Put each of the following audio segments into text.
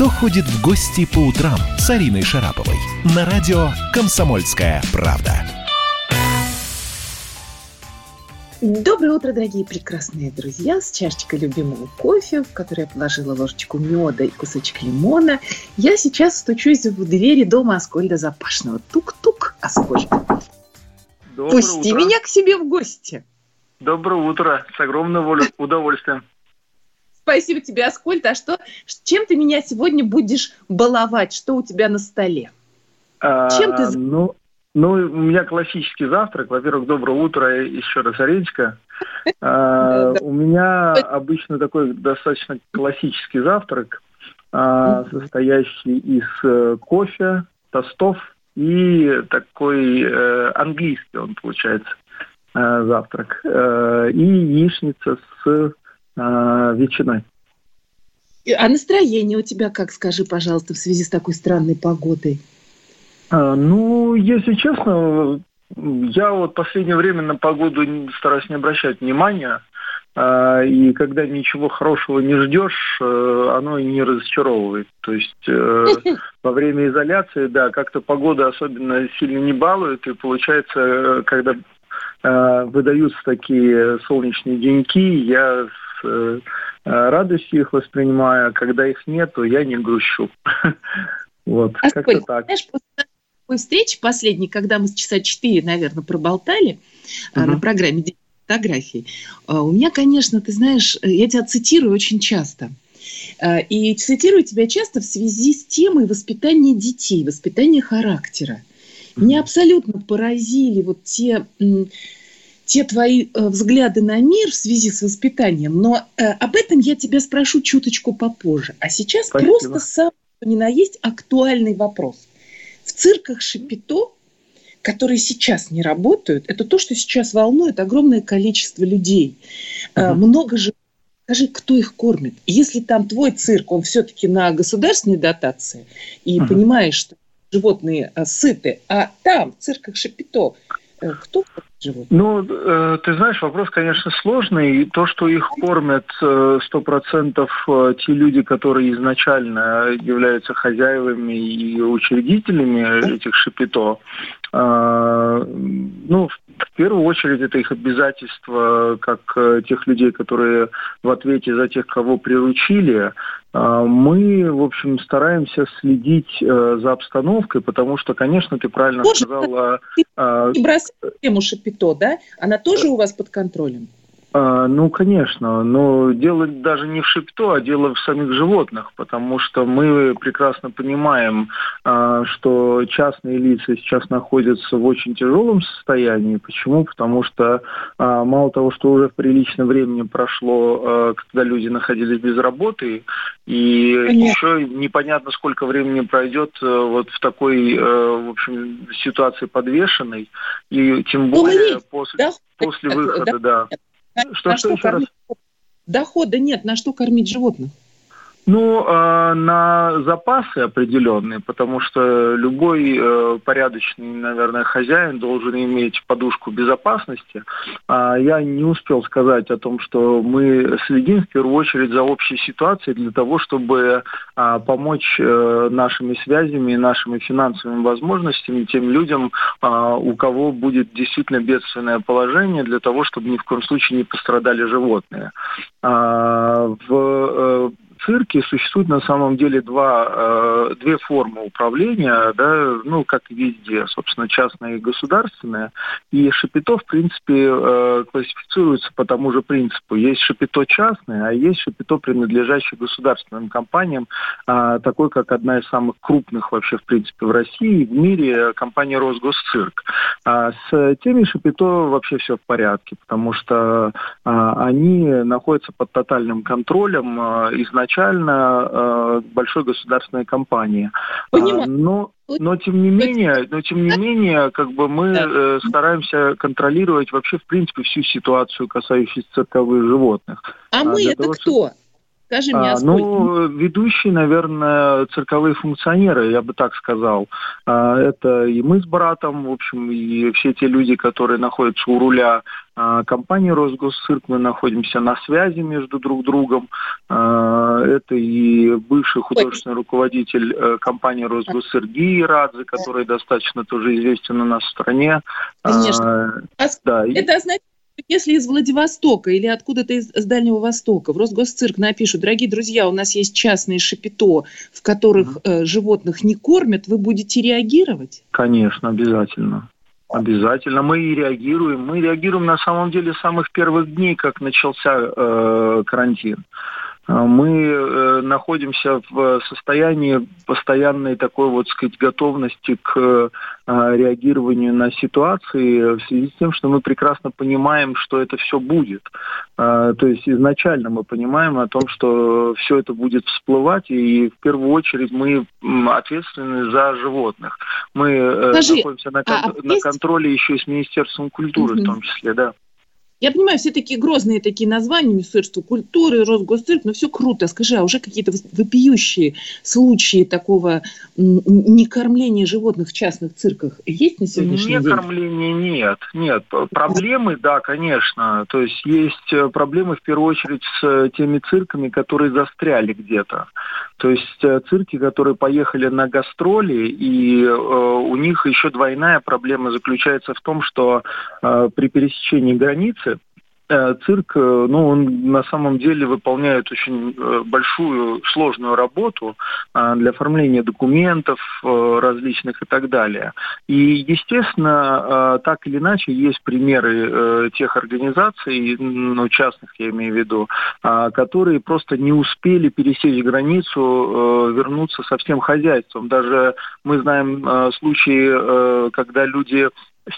«Кто ходит в гости по утрам» с Ариной Шараповой на радио «Комсомольская правда». Доброе утро, дорогие прекрасные друзья! С чашечкой любимого кофе, в которой я положила ложечку меда и кусочек лимона, я сейчас стучусь в двери дома Аскольда Запашного. Тук-тук, Аскольд. Доброе Пусти утро. меня к себе в гости. Доброе утро. С огромным удовольствием. Спасибо тебе, Аскольд. А что, чем ты меня сегодня будешь баловать? Что у тебя на столе? А, чем ты... Ну, ну, у меня классический завтрак. Во-первых, доброе утро еще раз, Ариночка. А, у меня обычно такой достаточно классический завтрак, а, состоящий из э, кофе, тостов и такой э, английский он получается э, завтрак. И яичница с ветчиной. А настроение у тебя как, скажи, пожалуйста, в связи с такой странной погодой? А, ну, если честно, я вот последнее время на погоду стараюсь не обращать внимания. А, и когда ничего хорошего не ждешь, э, оно и не разочаровывает. То есть э, во время изоляции, да, как-то погода особенно сильно не балует. И получается, когда э, выдаются такие солнечные деньки, я с радостью их воспринимаю, а когда их нет, то я не грущу. Вот, а как-то так. Знаешь, такой встречи последней, когда мы с часа четыре, наверное, проболтали угу. на программе фотографий, у меня, конечно, ты знаешь, я тебя цитирую очень часто. И цитирую тебя часто в связи с темой воспитания детей, воспитания характера. Меня абсолютно поразили вот те те твои э, взгляды на мир в связи с воспитанием, но э, об этом я тебя спрошу чуточку попозже. А сейчас Спасибо. просто сам ни на есть актуальный вопрос в цирках Шапито, которые сейчас не работают, это то, что сейчас волнует огромное количество людей. Uh-huh. Много же Скажи, кто их кормит? Если там твой цирк, он все-таки на государственной дотации, и uh-huh. понимаешь, что животные а, сыты, а там, в цирках Шапито, кто живут? Ну, э, ты знаешь, вопрос, конечно, сложный. То, что их кормят э, сто процентов э, те люди, которые изначально являются хозяевами и учредителями этих шапито, ну, в первую очередь это их обязательство, как тех людей, которые в ответе за тех, кого приручили, мы, в общем, стараемся следить за обстановкой, потому что, конечно, ты правильно Боже, сказала... Ты не бросай тему шапито Пито, да? Она тоже у вас под контролем? А, ну, конечно, но дело даже не в шипто, а дело в самих животных, потому что мы прекрасно понимаем, а, что частные лица сейчас находятся в очень тяжелом состоянии. Почему? Потому что а, мало того, что уже приличное времени прошло, а, когда люди находились без работы, и Понятно. еще непонятно, сколько времени пройдет а, вот в такой, а, в общем, ситуации подвешенной, и тем ну, более ну, после, да? после выхода, да. да что, на что, что кормить? Дохода нет, на что кормить животных? Ну, э, на запасы определенные, потому что любой э, порядочный, наверное, хозяин должен иметь подушку безопасности. А я не успел сказать о том, что мы следим в первую очередь за общей ситуацией для того, чтобы э, помочь э, нашими связями и нашими финансовыми возможностями тем людям, у кого будет действительно бедственное положение, для того, чтобы ни в коем случае не пострадали животные. А, в э, цирке существует на самом деле два, э, две формы управления, да, ну, как и везде, собственно, частная и государственная. И шапито, в принципе, э, классифицируется по тому же принципу. Есть шапито частное, а есть шапито, принадлежащее государственным компаниям, э, такой, как одна из самых крупных вообще, в принципе, в России и в мире, компания Росгосцирк. А с теми шапито вообще все в порядке, потому что они находятся под тотальным контролем изначально изначально э, большой государственной компании. Понимаю. Но но тем не менее, но тем не менее, как бы мы э, стараемся контролировать вообще в принципе всю ситуацию, касающуюся цирковых животных. А, а мы это того, кто? Скажи мне, а, а Ну, ведущие, наверное, цирковые функционеры, я бы так сказал. А, это и мы с братом, в общем, и все те люди, которые находятся у руля компанией Росгосцирк, мы находимся на связи между друг другом. Это и бывший художественный руководитель э, компании Росгосцирк Гии Радзе, который достаточно тоже известен у нас в стране. Конечно. Да. Это означает, если из Владивостока или откуда-то из, из Дальнего Востока в Росгосцирк напишут, дорогие друзья, у нас есть частные шапито, в которых э, животных не кормят, вы будете реагировать? Конечно, обязательно. Обязательно. Мы и реагируем. Мы реагируем на самом деле с самых первых дней, как начался э, карантин. А, мы э, находимся в состоянии постоянной такой вот, сказать, готовности к а, реагированию на ситуации в связи с тем, что мы прекрасно понимаем, что это все будет. А, то есть изначально мы понимаем о том, что все это будет всплывать, и в первую очередь мы ответственны за животных. Мы э, Скажи, находимся на, кон- а на контроле еще и с Министерством культуры угу. в том числе, да. Я понимаю, все такие грозные такие названия, Министерство культуры, Росгосцирк, но все круто. Скажи, а уже какие-то вопиющие случаи такого некормления животных в частных цирках есть на сегодняшний день? Некормления нет. Нет. Проблемы, да, конечно. То есть есть э, проблемы в первую очередь с э, теми цирками, которые застряли где-то. То есть э, цирки, которые поехали на гастроли, и э, у них еще двойная проблема заключается в том, что э, при пересечении границы цирк, э, ну, он на самом деле выполняет очень э, большую, сложную работу для оформления документов различных и так далее. И, естественно, так или иначе, есть примеры тех организаций, ну, частных я имею в виду, которые просто не успели пересечь границу, вернуться со всем хозяйством. Даже мы знаем случаи, когда люди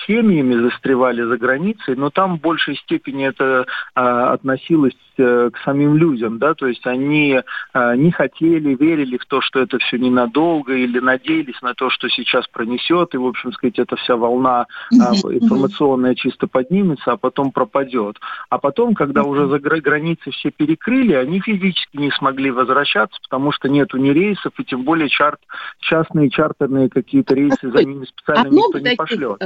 семьями застревали за границей, но там в большей степени это а, относилось к самим людям, да, то есть они а, не хотели, верили в то, что это все ненадолго, или надеялись на то, что сейчас пронесет, и, в общем сказать, эта вся волна а, информационная чисто поднимется, а потом пропадет. А потом, когда уже за границей все перекрыли, они физически не смогли возвращаться, потому что нету ни рейсов, и тем более чарт, частные чартерные какие-то рейсы за ними специально а никто не пошлет.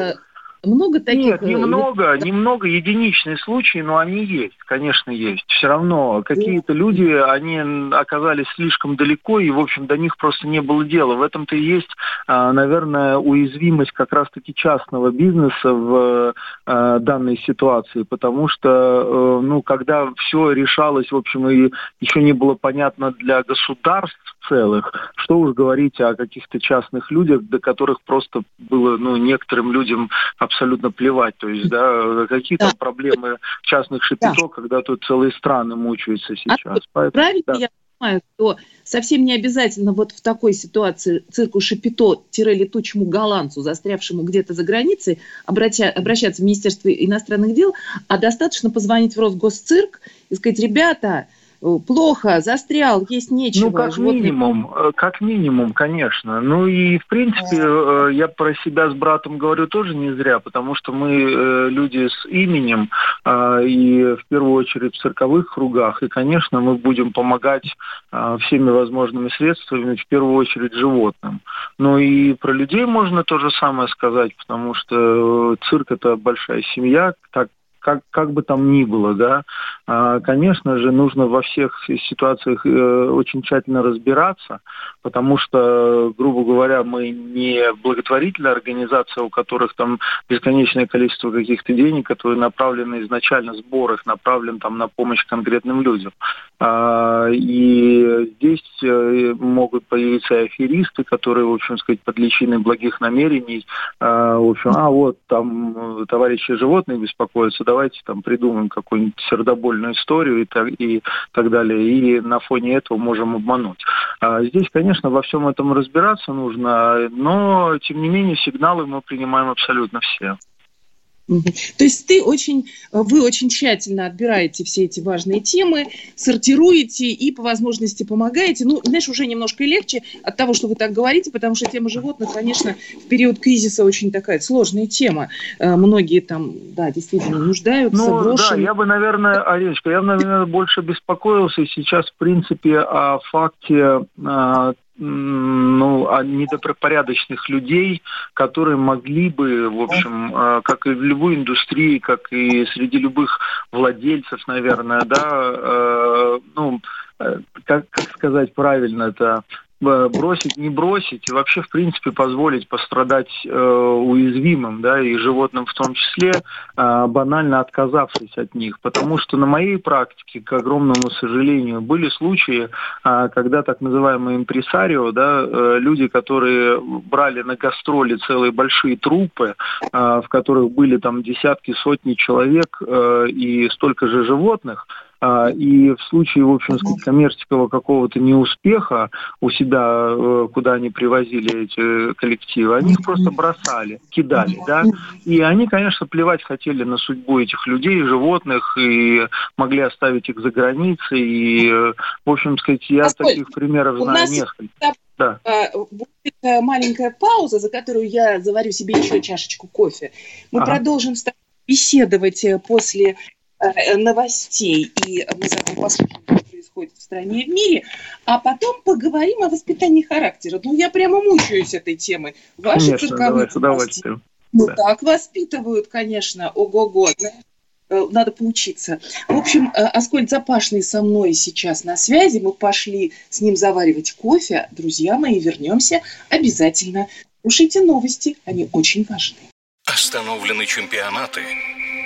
Много таких? Нет, э, немного, немного единичные случаи, но они есть, конечно, есть. Все равно какие-то люди, они оказались слишком далеко, и, в общем, до них просто не было дела. В этом-то и есть, а, наверное, уязвимость как раз-таки частного бизнеса в а, данной ситуации, потому что, э, ну, когда все решалось, в общем, и еще не было понятно для государств целых, что уж говорить о каких-то частных людях, до которых просто было, ну, некоторым людям абсолютно плевать. То есть, да, какие да. проблемы частных шапито, да. когда тут целые страны мучаются а сейчас. Поэтому, правильно да. я понимаю, что совсем не обязательно вот в такой ситуации цирку Шапито-летучему голландцу, застрявшему где-то за границей, обратя, обращаться в Министерство иностранных дел, а достаточно позвонить в Росгосцирк и сказать, ребята, плохо, застрял, есть нечего. Ну, как животные... минимум, э, как минимум, конечно. Ну и, в принципе, э, я про себя с братом говорю тоже не зря, потому что мы люди с именем, и в первую очередь в цирковых кругах, и, конечно, мы будем помогать всеми возможными средствами, в первую очередь животным. Ну и про людей можно то же самое сказать, потому что цирк – это большая семья, так как, как бы там ни было, да, а, конечно же, нужно во всех ситуациях э, очень тщательно разбираться, потому что, грубо говоря, мы не благотворительная организация, у которых там бесконечное количество каких-то денег, которые направлены изначально, сбор их направлен там на помощь конкретным людям. А, и здесь э, могут появиться аферисты, которые, в общем сказать, под личиной благих намерений, а, в общем, а вот там э, товарищи животные беспокоятся, да, давайте там придумаем какую-нибудь сердобольную историю и так, и так далее, и на фоне этого можем обмануть. А здесь, конечно, во всем этом разбираться нужно, но, тем не менее, сигналы мы принимаем абсолютно все. То есть ты очень, вы очень тщательно отбираете все эти важные темы, сортируете и по возможности помогаете. Ну, знаешь, уже немножко легче от того, что вы так говорите, потому что тема животных, конечно, в период кризиса очень такая сложная тема. Э, многие там, да, действительно нуждаются, ну, брошены. Да, я бы, наверное, Ариночка, я бы, наверное, больше беспокоился сейчас, в принципе, о факте а, ну, недобропорядочных людей, которые могли бы, в общем, э, как и в любой индустрии, как и среди любых владельцев, наверное, да, э, ну, э, как, как сказать правильно это, бросить, не бросить, и вообще, в принципе, позволить пострадать э, уязвимым, да, и животным в том числе, э, банально отказавшись от них. Потому что на моей практике, к огромному сожалению, были случаи, э, когда так называемые импресарио, да, э, люди, которые брали на гастроли целые большие трупы, э, в которых были там десятки, сотни человек э, и столько же животных, и в случае, в общем, сказать, коммерческого какого-то неуспеха у себя, э, куда они привозили эти коллективы, они их просто бросали, кидали, да. И они, конечно, плевать хотели на судьбу этих людей, животных, и могли оставить их за границей. И, в общем, сказать, я Поскольку таких примеров знаю несколько. Да. А, будет маленькая пауза, за которую я заварю себе еще чашечку кофе. Мы ага. продолжим с беседовать после Э, новостей, и мы заодно послушаем, что происходит в стране и в мире, а потом поговорим о воспитании характера. Ну, я прямо мучаюсь этой темой. Ваши конечно, давай, с удовольствием. Ну, да. так воспитывают, конечно, ого-го. Э, надо поучиться. В общем, э, Аскольд Запашный со мной сейчас на связи. Мы пошли с ним заваривать кофе. Друзья мои, вернемся обязательно. Слушайте новости, они очень важны. Остановлены чемпионаты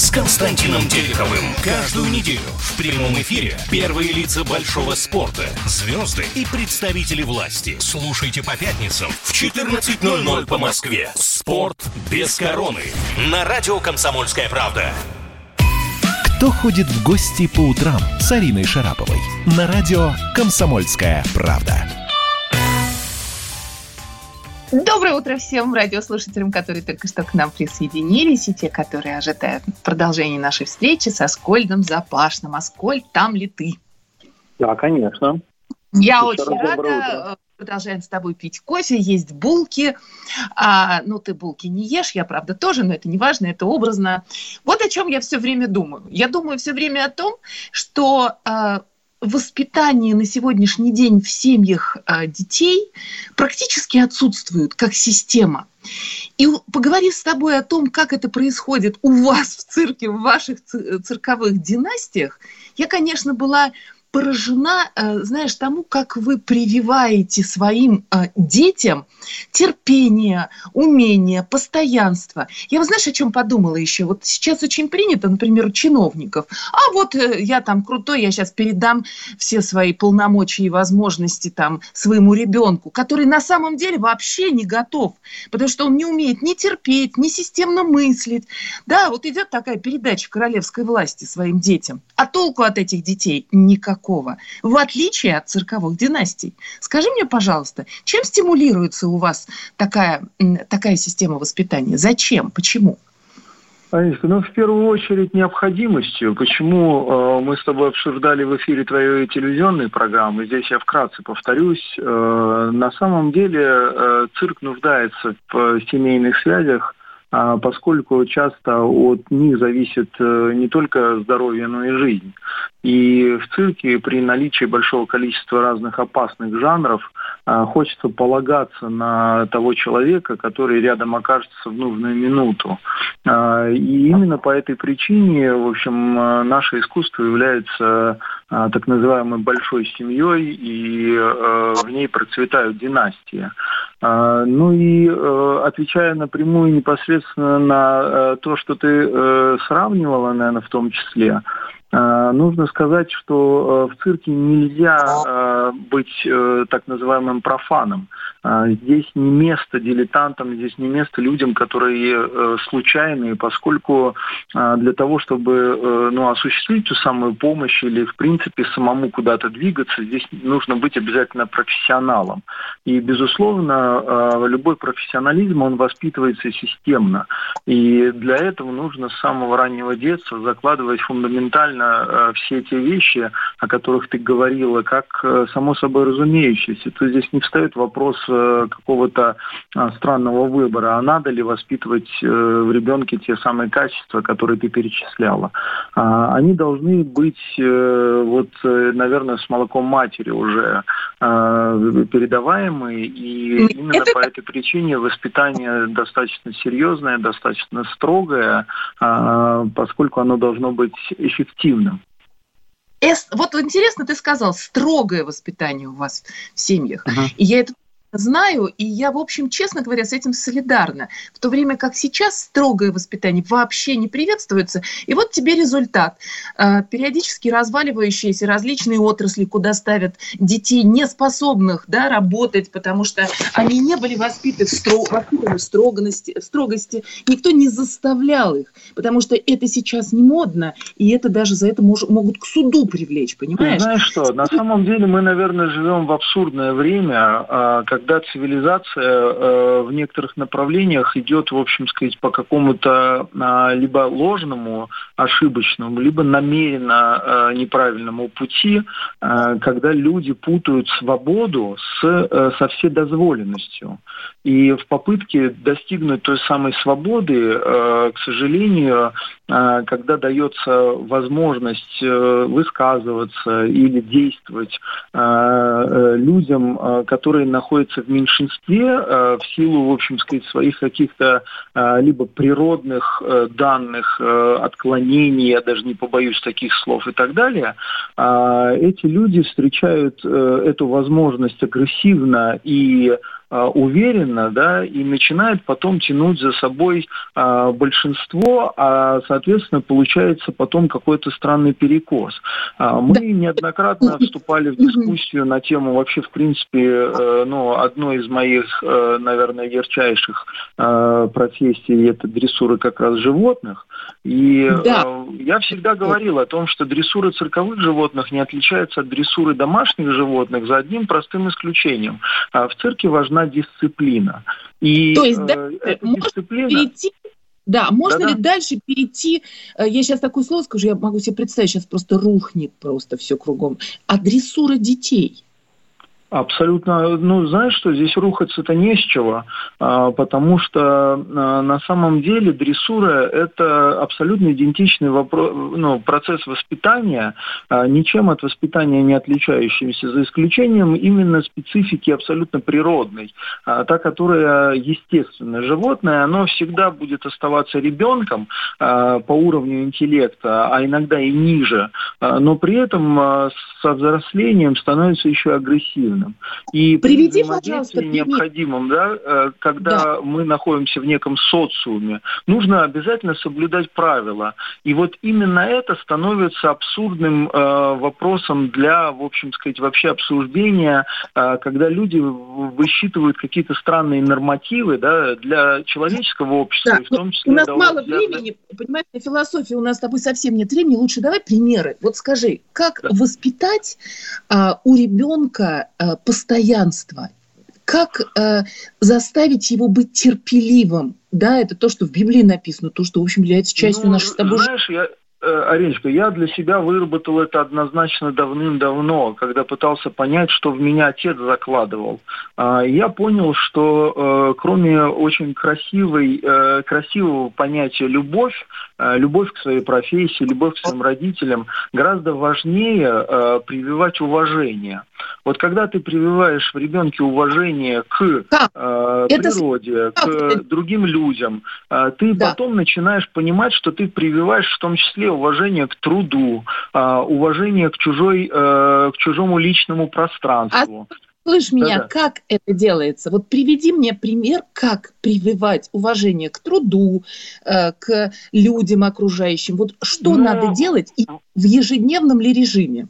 с Константином Тереховым. Каждую неделю в прямом эфире первые лица большого спорта, звезды и представители власти. Слушайте по пятницам в 14.00 по Москве. Спорт без короны. На радио «Комсомольская правда». Кто ходит в гости по утрам с Ариной Шараповой? На радио «Комсомольская правда». Доброе утро всем радиослушателям, которые только что к нам присоединились, и те, которые ожидают продолжения нашей встречи со Скольдом Запашным. Аскольд, там ли ты? Да, конечно. Я Еще очень рада. Продолжаем с тобой пить кофе, есть булки. А, ну, ты булки не ешь, я, правда, тоже, но это не важно, это образно. Вот о чем я все время думаю. Я думаю все время о том, что а, воспитание на сегодняшний день в семьях а, детей практически отсутствует как система. И поговорив с тобой о том, как это происходит у вас в цирке, в ваших цирковых династиях, я, конечно, была поражена, э, знаешь, тому, как вы прививаете своим э, детям терпение, умение, постоянство. Я, знаешь, о чем подумала еще? Вот сейчас очень принято, например, у чиновников. А вот э, я там крутой, я сейчас передам все свои полномочия и возможности там своему ребенку, который на самом деле вообще не готов, потому что он не умеет ни терпеть, ни системно мыслить. Да, вот идет такая передача королевской власти своим детям. А толку от этих детей никакого такого, в отличие от цирковых династий. Скажи мне, пожалуйста, чем стимулируется у вас такая, такая система воспитания? Зачем? Почему? Анечка, ну, в первую очередь, необходимостью. Почему э, мы с тобой обсуждали в эфире твоей телевизионной программы, здесь я вкратце повторюсь. Э, на самом деле э, цирк нуждается в семейных связях, поскольку часто от них зависит э, не только здоровье, но и жизнь. И в цирке при наличии большого количества разных опасных жанров а, хочется полагаться на того человека, который рядом окажется в нужную минуту. А, и именно по этой причине, в общем, наше искусство является так называемой большой семьей, и в ней процветают династии. А, ну и э, отвечая напрямую непосредственно на э, то, что ты э, сравнивала, наверное, в том числе, нужно сказать, что в цирке нельзя быть так называемым профаном. Здесь не место дилетантам, здесь не место людям, которые случайные, поскольку для того, чтобы ну, осуществить ту самую помощь или, в принципе, самому куда-то двигаться. Здесь нужно быть обязательно профессионалом. И, безусловно, э, любой профессионализм, он воспитывается системно. И для этого нужно с самого раннего детства закладывать фундаментально э, все те вещи, о которых ты говорила, как само собой разумеющиеся. То здесь не встает вопрос какого-то странного выбора, а надо ли воспитывать в ребенке те самые качества, которые ты перечисляла. А, они должны быть, э, вот, э, наверное, с молоком матери уже а, передаваемые, и именно по этой причине воспитание достаточно серьезное, достаточно строгое, а, поскольку оно должно быть эффективным. Вот интересно, ты сказал, строгое воспитание у вас в семьях. Uh-huh. И я это знаю, и я, в общем, честно говоря, с этим солидарна. В то время как сейчас строгое воспитание вообще не приветствуется. И вот тебе результат. А, периодически разваливающиеся различные отрасли, куда ставят детей, неспособных да, работать, потому что они не были воспитаны в, стро... в строгости, в строгости. Никто не заставлял их, потому что это сейчас не модно, и это даже за это мож... могут к суду привлечь, понимаешь? Знаешь что, на самом деле мы, наверное, живем в абсурдное время, а, как когда цивилизация э, в некоторых направлениях идет, в общем сказать, по какому-то э, либо ложному, ошибочному, либо намеренно э, неправильному пути, э, когда люди путают свободу с, э, со вседозволенностью. И в попытке достигнуть той самой свободы, э, к сожалению, э, когда дается возможность э, высказываться или действовать людям, которые находятся в меньшинстве в силу, в общем сказать, своих каких-то либо природных данных, отклонений, я даже не побоюсь таких слов и так далее, эти люди встречают эту возможность агрессивно и уверенно, да, и начинает потом тянуть за собой а, большинство, а, соответственно, получается потом какой-то странный перекос. А, мы неоднократно вступали в дискуссию на тему вообще, в принципе, э, ну, одной из моих, э, наверное, ярчайших э, профессий – это дрессура как раз животных. И да. я всегда говорил о том, что дрессура цирковых животных не отличается от дрессуры домашних животных за одним простым исключением. В цирке важна нужна дисциплина. И, То есть, да, э, дисциплина... перейти да, можно Да-да. ли дальше перейти, э, я сейчас такое слово скажу, я могу себе представить, сейчас просто рухнет просто все кругом, а дрессура детей – Абсолютно. Ну, знаешь что, здесь рухаться-то не с чего, а, потому что а, на самом деле дрессура – это абсолютно идентичный вопрос, ну, процесс воспитания, а, ничем от воспитания не отличающийся, за исключением именно специфики абсолютно природной. Та, которая естественное животное, оно всегда будет оставаться ребенком по уровню интеллекта, а иногда и ниже, но при этом со взрослением становится еще агрессивным правильным. И Приведи, пожалуйста, необходимым, да, э, когда да. мы находимся в неком социуме, нужно обязательно соблюдать правила. И вот именно это становится абсурдным э, вопросом для, в общем сказать, вообще обсуждения, э, когда люди высчитывают какие-то странные нормативы да, для человеческого общества, да, в том числе... У нас мало для... времени, понимаете, философия у нас с тобой совсем нет времени, лучше давай примеры. Вот скажи, как да. воспитать э, у ребенка э, постоянство, как э, заставить его быть терпеливым. Да, это то, что в Библии написано, то, что, в общем, является частью ну, нашей с тобой... Знаешь, я, Э, Ариночка, я для себя выработал это однозначно давным-давно, когда пытался понять, что в меня отец закладывал. А, я понял, что э, кроме очень красивой, э, красивого понятия любовь, любовь к своей профессии, любовь к своим родителям, гораздо важнее прививать уважение. Вот когда ты прививаешь в ребенке уважение к э, природе, к другим людям, э, ты да. потом начинаешь понимать, что ты прививаешь в том числе уважение к труду, э, уважение к чужой, э, к чужому личному пространству. А... Слышь меня, Да-да. как это делается? Вот приведи мне пример, как прививать уважение к труду, э, к людям окружающим. Вот что ну, надо делать и в ежедневном ли режиме?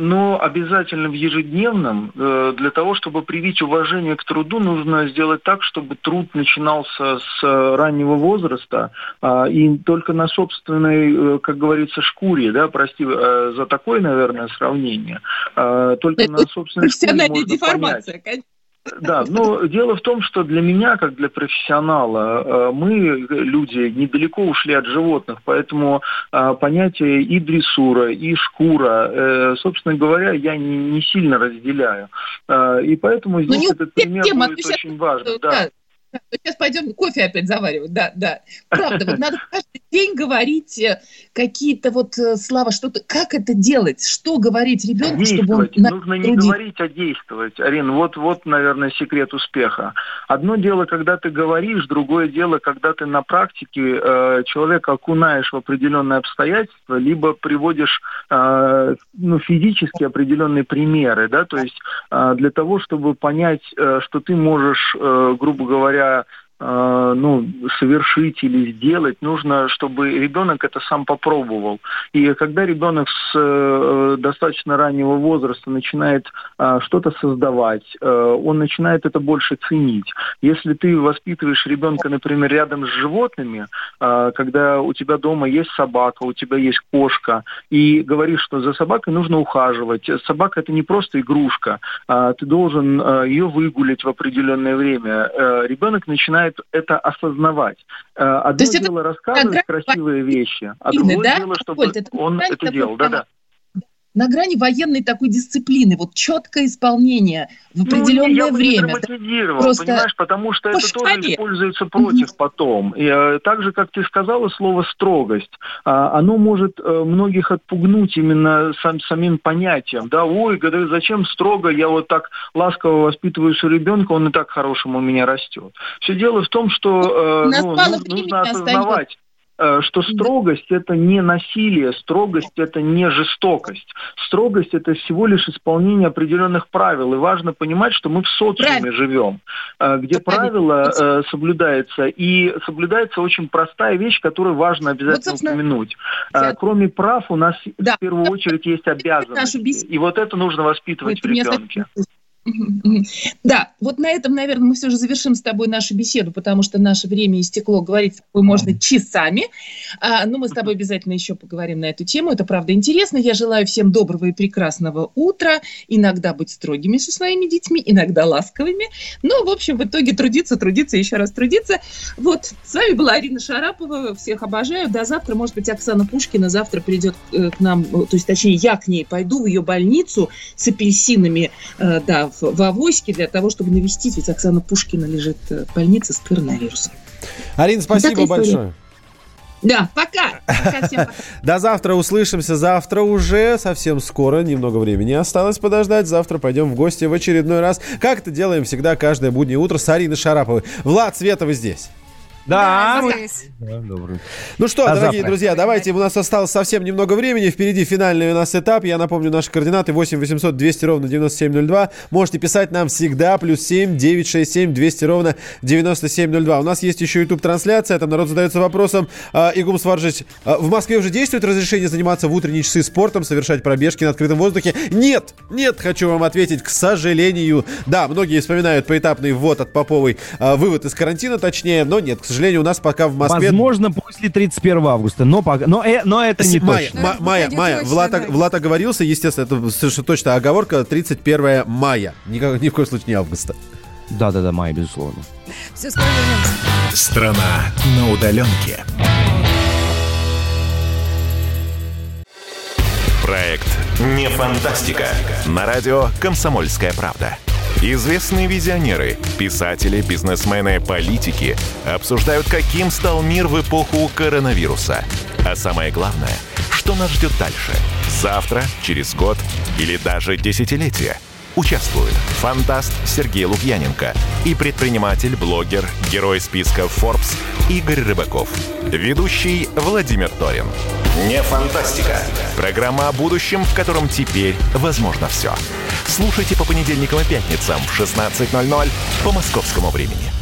Но обязательно в ежедневном. Э, для того, чтобы привить уважение к труду, нужно сделать так, чтобы труд начинался с раннего возраста, а, и только на собственной, как говорится, шкуре, да, прости за такое, наверное, сравнение, только на собственной шкуре можно деформация, понять. Да, но дело в том, что для меня, как для профессионала, э, мы, люди, недалеко ушли от животных, поэтому э, понятие и дрессура, и шкура, э, собственно говоря, я не, не сильно разделяю. И поэтому ну, здесь этот пример будет очень важен. Да. Сейчас пойдем кофе опять заваривать, да, да. Правда, вот надо каждый день говорить э, какие-то вот э, слова, что-то, как это делать, что говорить ребенку, чтобы он... Нужно не говорить, а действовать. Арин, вот, вот, наверное, секрет успеха. Одно дело, когда ты говоришь, другое дело, когда ты на практике э, человека окунаешь в определенные обстоятельства, либо приводишь э, ну, физически определенные примеры, да, то есть э, для того, чтобы понять, э, что ты можешь, э, грубо говоря, говоря, Э, ну, совершить или сделать, нужно, чтобы ребенок это сам попробовал. И когда ребенок с э, достаточно раннего возраста начинает э, что-то создавать, э, он начинает это больше ценить. Если ты воспитываешь ребенка, например, рядом с животными, э, когда у тебя дома есть собака, у тебя есть кошка, и говоришь, что за собакой нужно ухаживать. Собака это не просто игрушка, э, ты должен э, ее выгулить в определенное время. Э, ребенок начинает начинает это осознавать. Э, одно То дело рассказывать красивые вещи, а другое да? дело, чтобы это он это делал. Да-да на грани военной такой дисциплины, вот четкое исполнение в определенное ну, я время. Не Просто понимаешь, потому что это тоже используется против угу. потом. И, э, так же, как ты сказала, слово строгость, а, оно может э, многих отпугнуть именно сам, самим понятием. Да, ой, зачем строго, я вот так ласково воспитываю своего ребенка, он и так хорошим у меня растет. Все дело в том, что э, ну, нужно осознавать. Э, что строгость это не насилие, строгость это не жестокость. Строгость это всего лишь исполнение определенных правил. И важно понимать, что мы в социуме Правильно. живем, э, где правила э, соблюдаются. И соблюдается очень простая вещь, которую важно обязательно вот, упомянуть. Кроме прав у нас да. в первую очередь есть обязанности. И вот это нужно воспитывать вот в ребенке. Да, вот на этом, наверное, мы все же завершим с тобой нашу беседу, потому что наше время истекло, говорить с тобой можно часами. А, но мы с тобой обязательно еще поговорим на эту тему. Это правда интересно. Я желаю всем доброго и прекрасного утра. Иногда быть строгими со своими детьми, иногда ласковыми. Но, в общем, в итоге трудиться, трудиться, еще раз трудиться. Вот, с вами была Арина Шарапова. Всех обожаю. До завтра. Может быть, Оксана Пушкина завтра придет э, к нам, то есть, точнее, я к ней пойду в ее больницу с апельсинами, э, да, в, в Авоське для того, чтобы навестить, ведь Оксана Пушкина лежит э, в больнице с коронавирусом. Арина, спасибо большое. Да, пока. пока, всем пока. До завтра услышимся. Завтра уже совсем скоро. Немного времени осталось подождать. Завтра пойдем в гости в очередной раз. Как это делаем всегда каждое буднее утро с Ариной Шараповой. Влад Светова здесь. Да, да Ну что, До дорогие завтра. друзья, давайте, у нас осталось совсем немного времени. Впереди финальный у нас этап. Я напомню, наши координаты 8 800 200 ровно 9702. Можете писать нам всегда. Плюс 7 967 200 ровно 9702. У нас есть еще YouTube-трансляция. Там народ задается вопросом. Э, Игум Сваржич, э, в Москве уже действует разрешение заниматься в утренние часы спортом, совершать пробежки на открытом воздухе? Нет! Нет, хочу вам ответить, к сожалению. Да, многие вспоминают поэтапный ввод от Поповой, э, вывод из карантина, точнее, но нет, к сожалению, у нас пока в Москве... Возможно, после 31 августа, но, пока... но, э, но это не Майя, точно. Ма- Майя, Майя, Влад, Влад оговорился, естественно, это совершенно точно оговорка, 31 мая, Никак, ни в коем случае не августа. Да-да-да, мая, безусловно. Все, скоро вернемся. Страна на удаленке. Проект «Не фантастика» на радио «Комсомольская правда». Известные визионеры, писатели, бизнесмены, политики обсуждают, каким стал мир в эпоху коронавируса. А самое главное, что нас ждет дальше? Завтра, через год или даже десятилетие – Участвуют фантаст Сергей Лукьяненко и предприниматель, блогер, герой списка Forbes Игорь Рыбаков. Ведущий Владимир Торин. Не фантастика. Программа о будущем, в котором теперь возможно все. Слушайте по понедельникам и пятницам в 16.00 по московскому времени.